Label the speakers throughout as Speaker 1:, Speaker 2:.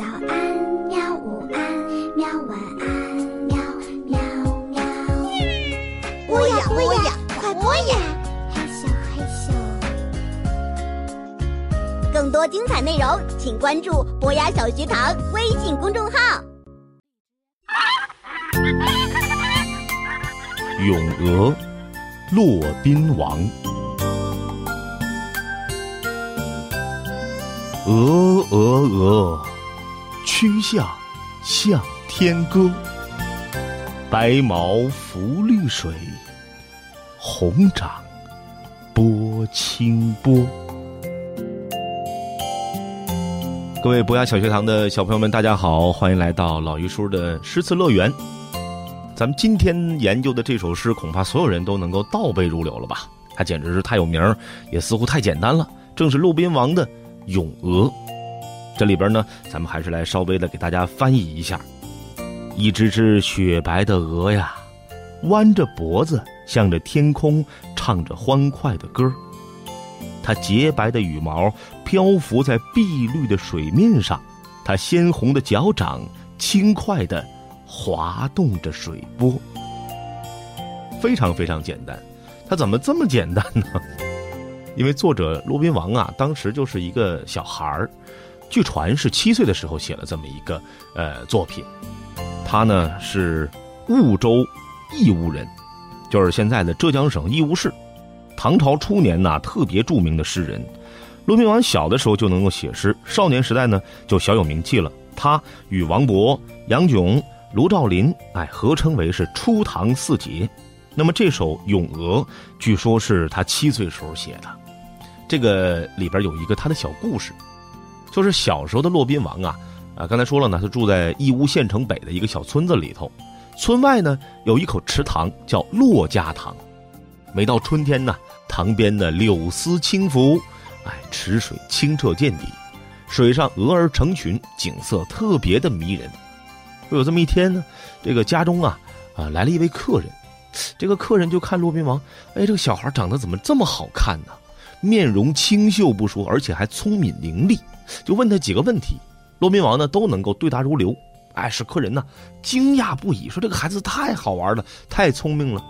Speaker 1: 早安喵，午安喵，晚安喵喵喵。
Speaker 2: 播呀播呀，快播呀！
Speaker 1: 嘿咻嘿咻。
Speaker 2: 更多精彩内容，请关注博雅小学堂微信公众号。
Speaker 3: 咏鹅，骆宾王。鹅鹅鹅，曲项向天歌。白毛浮绿水，红掌拨清波。各位博雅小学堂的小朋友们，大家好，欢迎来到老于叔的诗词乐园。咱们今天研究的这首诗，恐怕所有人都能够倒背如流了吧？它简直是太有名儿，也似乎太简单了。正是骆宾王的《咏鹅》。这里边呢，咱们还是来稍微的给大家翻译一下：一只只雪白的鹅呀，弯着脖子，向着天空唱着欢快的歌。它洁白的羽毛漂浮在碧绿的水面上，它鲜红的脚掌轻快的滑动着水波。非常非常简单，它怎么这么简单呢？因为作者骆宾王啊，当时就是一个小孩儿，据传是七岁的时候写了这么一个呃作品。他呢是婺州义乌人，就是现在的浙江省义乌市。唐朝初年呐，特别著名的诗人。骆宾王小的时候就能够写诗，少年时代呢就小有名气了。他与王勃、杨炯、卢照邻，哎，合称为是初唐四杰。那么这首《咏鹅》，据说是他七岁时候写的。这个里边有一个他的小故事，就是小时候的骆宾王啊，啊，刚才说了呢，他住在义乌县城北的一个小村子里头，村外呢有一口池塘叫骆家塘。每到春天呢，塘边的柳丝轻拂，哎，池水清澈见底，水上鹅儿成群，景色特别的迷人。有这么一天呢，这个家中啊，啊来了一位客人，这个客人就看骆宾王，哎，这个小孩长得怎么这么好看呢？面容清秀不说，而且还聪明伶俐，就问他几个问题，骆宾王呢都能够对答如流，哎，使客人呢惊讶不已，说这个孩子太好玩了，太聪明了。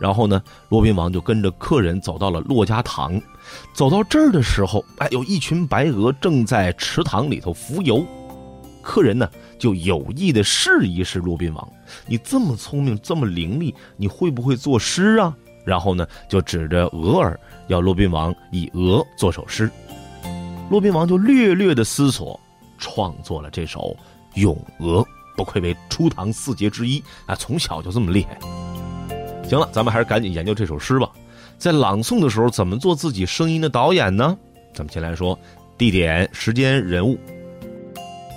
Speaker 3: 然后呢，骆宾王就跟着客人走到了骆家塘，走到这儿的时候，哎，有一群白鹅正在池塘里头浮游。客人呢就有意的试一试骆宾王，你这么聪明，这么伶俐，你会不会作诗啊？然后呢，就指着鹅儿要骆宾王以鹅做首诗。骆宾王就略略的思索，创作了这首《咏鹅》，不愧为初唐四杰之一啊，从小就这么厉害。行了，咱们还是赶紧研究这首诗吧。在朗诵的时候，怎么做自己声音的导演呢？咱们先来说地点、时间、人物。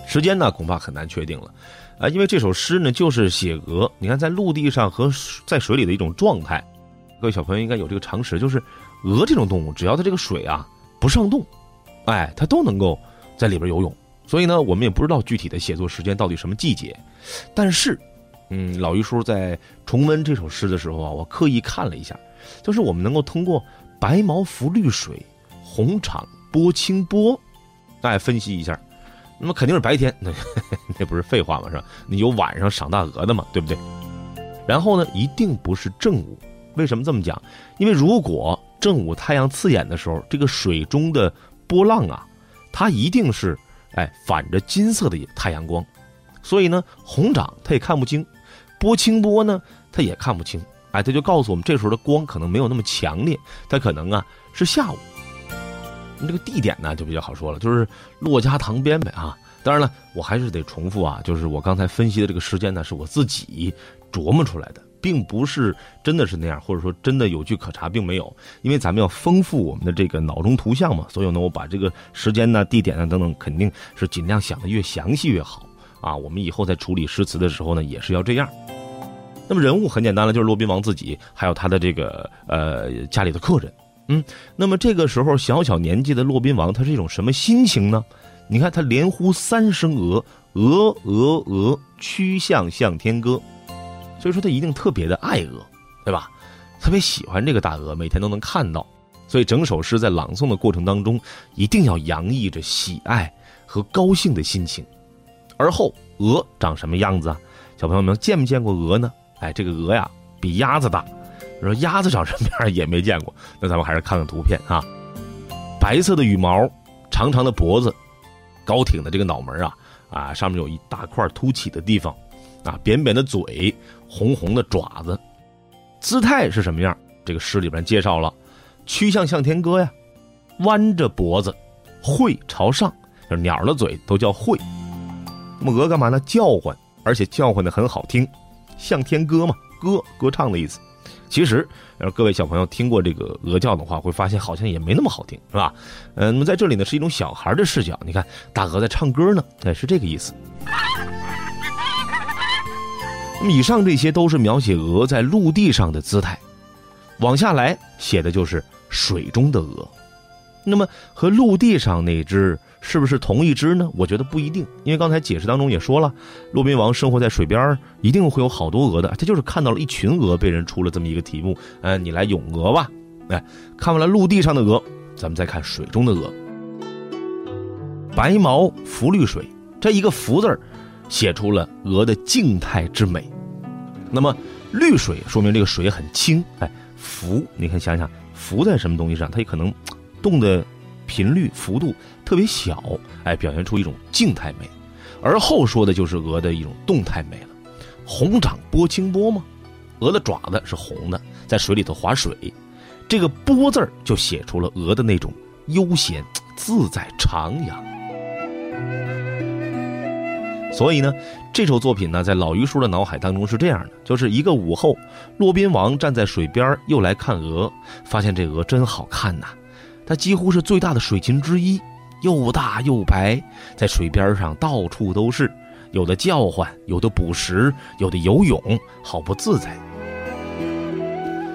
Speaker 3: 时间呢，恐怕很难确定了，啊，因为这首诗呢就是写鹅。你看，在陆地上和在水里的一种状态。各位小朋友应该有这个常识，就是鹅这种动物，只要它这个水啊不上冻，哎，它都能够在里边游泳。所以呢，我们也不知道具体的写作时间到底什么季节，但是。嗯，老于叔在重温这首诗的时候啊，我刻意看了一下，就是我们能够通过“白毛浮绿水，红掌拨清波”，大家分析一下。那么肯定是白天，那 那不是废话吗？是吧？你有晚上赏大鹅的嘛，对不对？然后呢，一定不是正午。为什么这么讲？因为如果正午太阳刺眼的时候，这个水中的波浪啊，它一定是哎反着金色的太阳光，所以呢，红掌它也看不清。波清波呢，他也看不清，哎，他就告诉我们，这时候的光可能没有那么强烈，它可能啊是下午。这个地点呢就比较好说了，就是骆家塘边呗啊。当然了，我还是得重复啊，就是我刚才分析的这个时间呢，是我自己琢磨出来的，并不是真的是那样，或者说真的有据可查，并没有。因为咱们要丰富我们的这个脑中图像嘛，所以呢，我把这个时间呢、地点呢等等，肯定是尽量想的越详细越好。啊，我们以后在处理诗词的时候呢，也是要这样。那么人物很简单了，就是骆宾王自己，还有他的这个呃家里的客人。嗯，那么这个时候小小年纪的骆宾王，他是一种什么心情呢？你看他连呼三声鹅，鹅鹅鹅，曲项向天歌。所以说他一定特别的爱鹅，对吧？特别喜欢这个大鹅，每天都能看到。所以整首诗在朗诵的过程当中，一定要洋溢着喜爱和高兴的心情。而后鹅长什么样子啊？小朋友们见没见过鹅呢？哎，这个鹅呀比鸭子大。说鸭子长什么样也没见过，那咱们还是看看图片啊。白色的羽毛，长长的脖子，高挺的这个脑门啊啊，上面有一大块凸起的地方，啊，扁扁的嘴，红红的爪子，姿态是什么样？这个诗里边介绍了，曲项向天歌呀，弯着脖子，喙朝上，就是鸟的嘴都叫喙。那么鹅干嘛呢？叫唤，而且叫唤的很好听，向天歌嘛，歌歌唱的意思。其实，呃，各位小朋友听过这个鹅叫的话，会发现好像也没那么好听，是吧？嗯，那么在这里呢，是一种小孩的视角。你看，大鹅在唱歌呢，哎，是这个意思。那么，以上这些都是描写鹅在陆地上的姿态，往下来写的就是水中的鹅。那么，和陆地上那只。是不是同一只呢？我觉得不一定，因为刚才解释当中也说了，骆宾王生活在水边一定会有好多鹅的。他就是看到了一群鹅，被人出了这么一个题目，呃，你来咏鹅吧。哎，看完了陆地上的鹅，咱们再看水中的鹅。白毛浮绿水，这一个“浮”字儿，写出了鹅的静态之美。那么绿水说明这个水很清，哎，浮，你看想想，浮在什么东西上，它也可能动的。频率幅度特别小，哎，表现出一种静态美，而后说的就是鹅的一种动态美了。红掌拨清波吗？鹅的爪子是红的，在水里头划水，这个“波”字儿就写出了鹅的那种悠闲自在徜徉。所以呢，这首作品呢，在老榆叔的脑海当中是这样的：就是一个午后，骆宾王站在水边又来看鹅，发现这鹅真好看呐。它几乎是最大的水禽之一，又大又白，在水边上到处都是，有的叫唤，有的捕食，有的游泳，好不自在。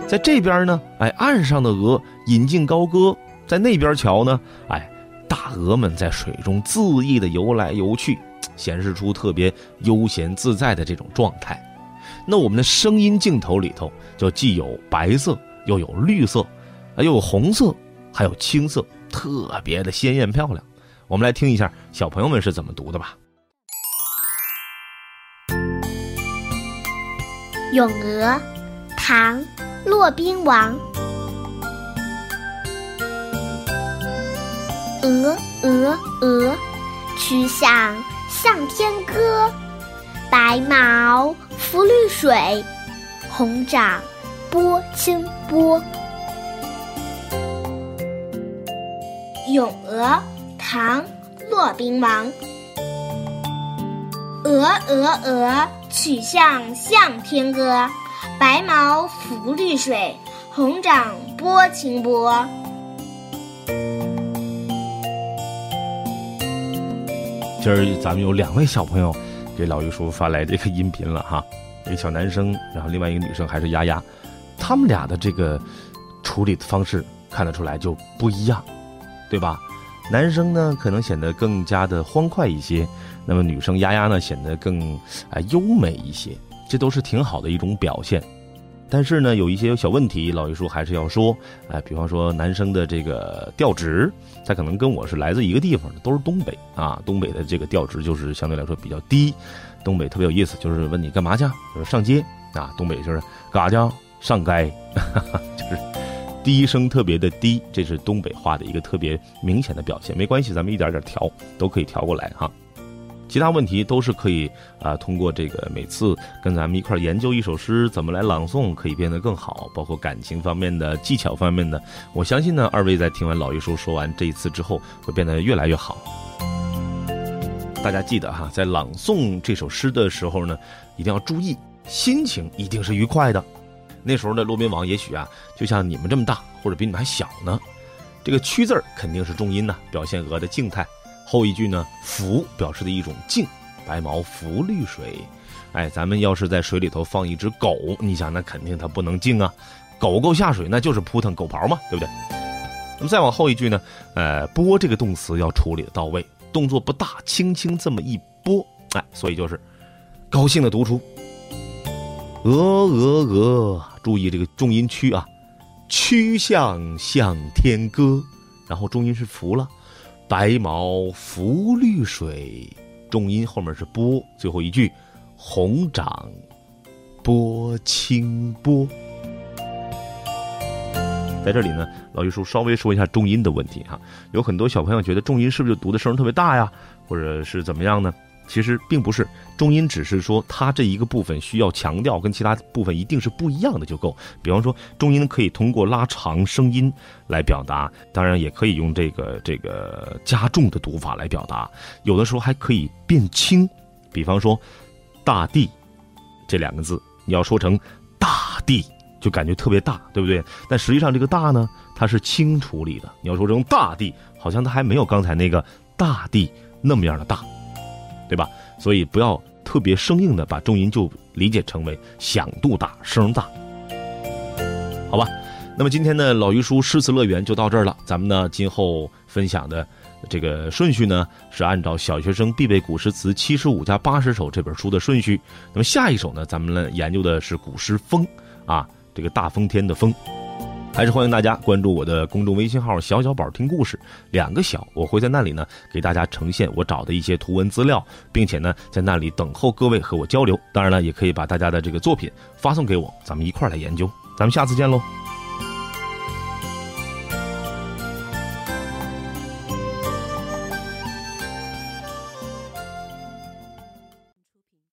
Speaker 3: 在这边呢，哎，岸上的鹅引颈高歌；在那边瞧呢，哎，大鹅们在水中恣意的游来游去，显示出特别悠闲自在的这种状态。那我们的声音镜头里头，就既有白色，又有绿色，又有红色。还有青色，特别的鲜艳漂亮。我们来听一下小朋友们是怎么读的吧。
Speaker 4: 《咏鹅》唐·骆宾王。鹅鹅鹅，曲项向天歌。白毛浮绿水，红掌拨清波。《咏鹅》唐·骆宾王。鹅鹅鹅，曲项向天歌。白毛浮绿水，红掌拨清波。
Speaker 3: 今儿咱们有两位小朋友给老于叔发来这个音频了哈，一个小男生，然后另外一个女生还是丫丫，他们俩的这个处理的方式看得出来就不一样。对吧？男生呢可能显得更加的欢快一些，那么女生丫丫呢显得更啊优美一些，这都是挺好的一种表现。但是呢，有一些小问题，老于叔还是要说，哎，比方说男生的这个调值，他可能跟我是来自一个地方的，都是东北啊，东北的这个调值就是相对来说比较低。东北特别有意思，就是问你干嘛去，就是上街啊，东北就是干啥去，上街，就是。低声特别的低，这是东北话的一个特别明显的表现。没关系，咱们一点点调，都可以调过来哈。其他问题都是可以啊，通过这个每次跟咱们一块研究一首诗，怎么来朗诵可以变得更好，包括感情方面的、技巧方面的。我相信呢，二位在听完老榆叔说完这一次之后，会变得越来越好。大家记得哈，在朗诵这首诗的时候呢，一定要注意心情，一定是愉快的。那时候的骆宾王也许啊，就像你们这么大，或者比你们还小呢。这个“曲”字肯定是重音呐，表现鹅的静态。后一句呢，“浮”表示的一种静。白毛浮绿水，哎，咱们要是在水里头放一只狗，你想那肯定它不能静啊。狗狗下水那就是扑腾狗刨嘛，对不对？那么再往后一句呢，呃，拨这个动词要处理的到位，动作不大，轻轻这么一拨，哎，所以就是高兴的读出。鹅鹅鹅，注意这个重音区啊，曲项向天歌，然后重音是浮了，白毛浮绿水，重音后面是波，最后一句红掌拨清波。在这里呢，老玉叔稍微说一下重音的问题哈。有很多小朋友觉得重音是不是就读的声特别大呀，或者是怎么样呢？其实并不是，重音只是说它这一个部分需要强调，跟其他部分一定是不一样的就够。比方说，重音可以通过拉长声音来表达，当然也可以用这个这个加重的读法来表达，有的时候还可以变轻。比方说，大地这两个字，你要说成大地。就感觉特别大，对不对？但实际上这个大呢，它是轻处理的。你要说成大地，好像它还没有刚才那个大地那么样的大，对吧？所以不要特别生硬的把重音就理解成为响度大、声大，好吧？那么今天的老于叔诗词乐园就到这儿了。咱们呢，今后分享的这个顺序呢，是按照小学生必备古诗词七十五加八十首这本书的顺序。那么下一首呢，咱们呢研究的是古诗风啊。这个大风天的风，还是欢迎大家关注我的公众微信号“小小宝听故事”，两个小，我会在那里呢给大家呈现我找的一些图文资料，并且呢在那里等候各位和我交流。当然了，也可以把大家的这个作品发送给我，咱们一块儿来研究。咱们下次见喽。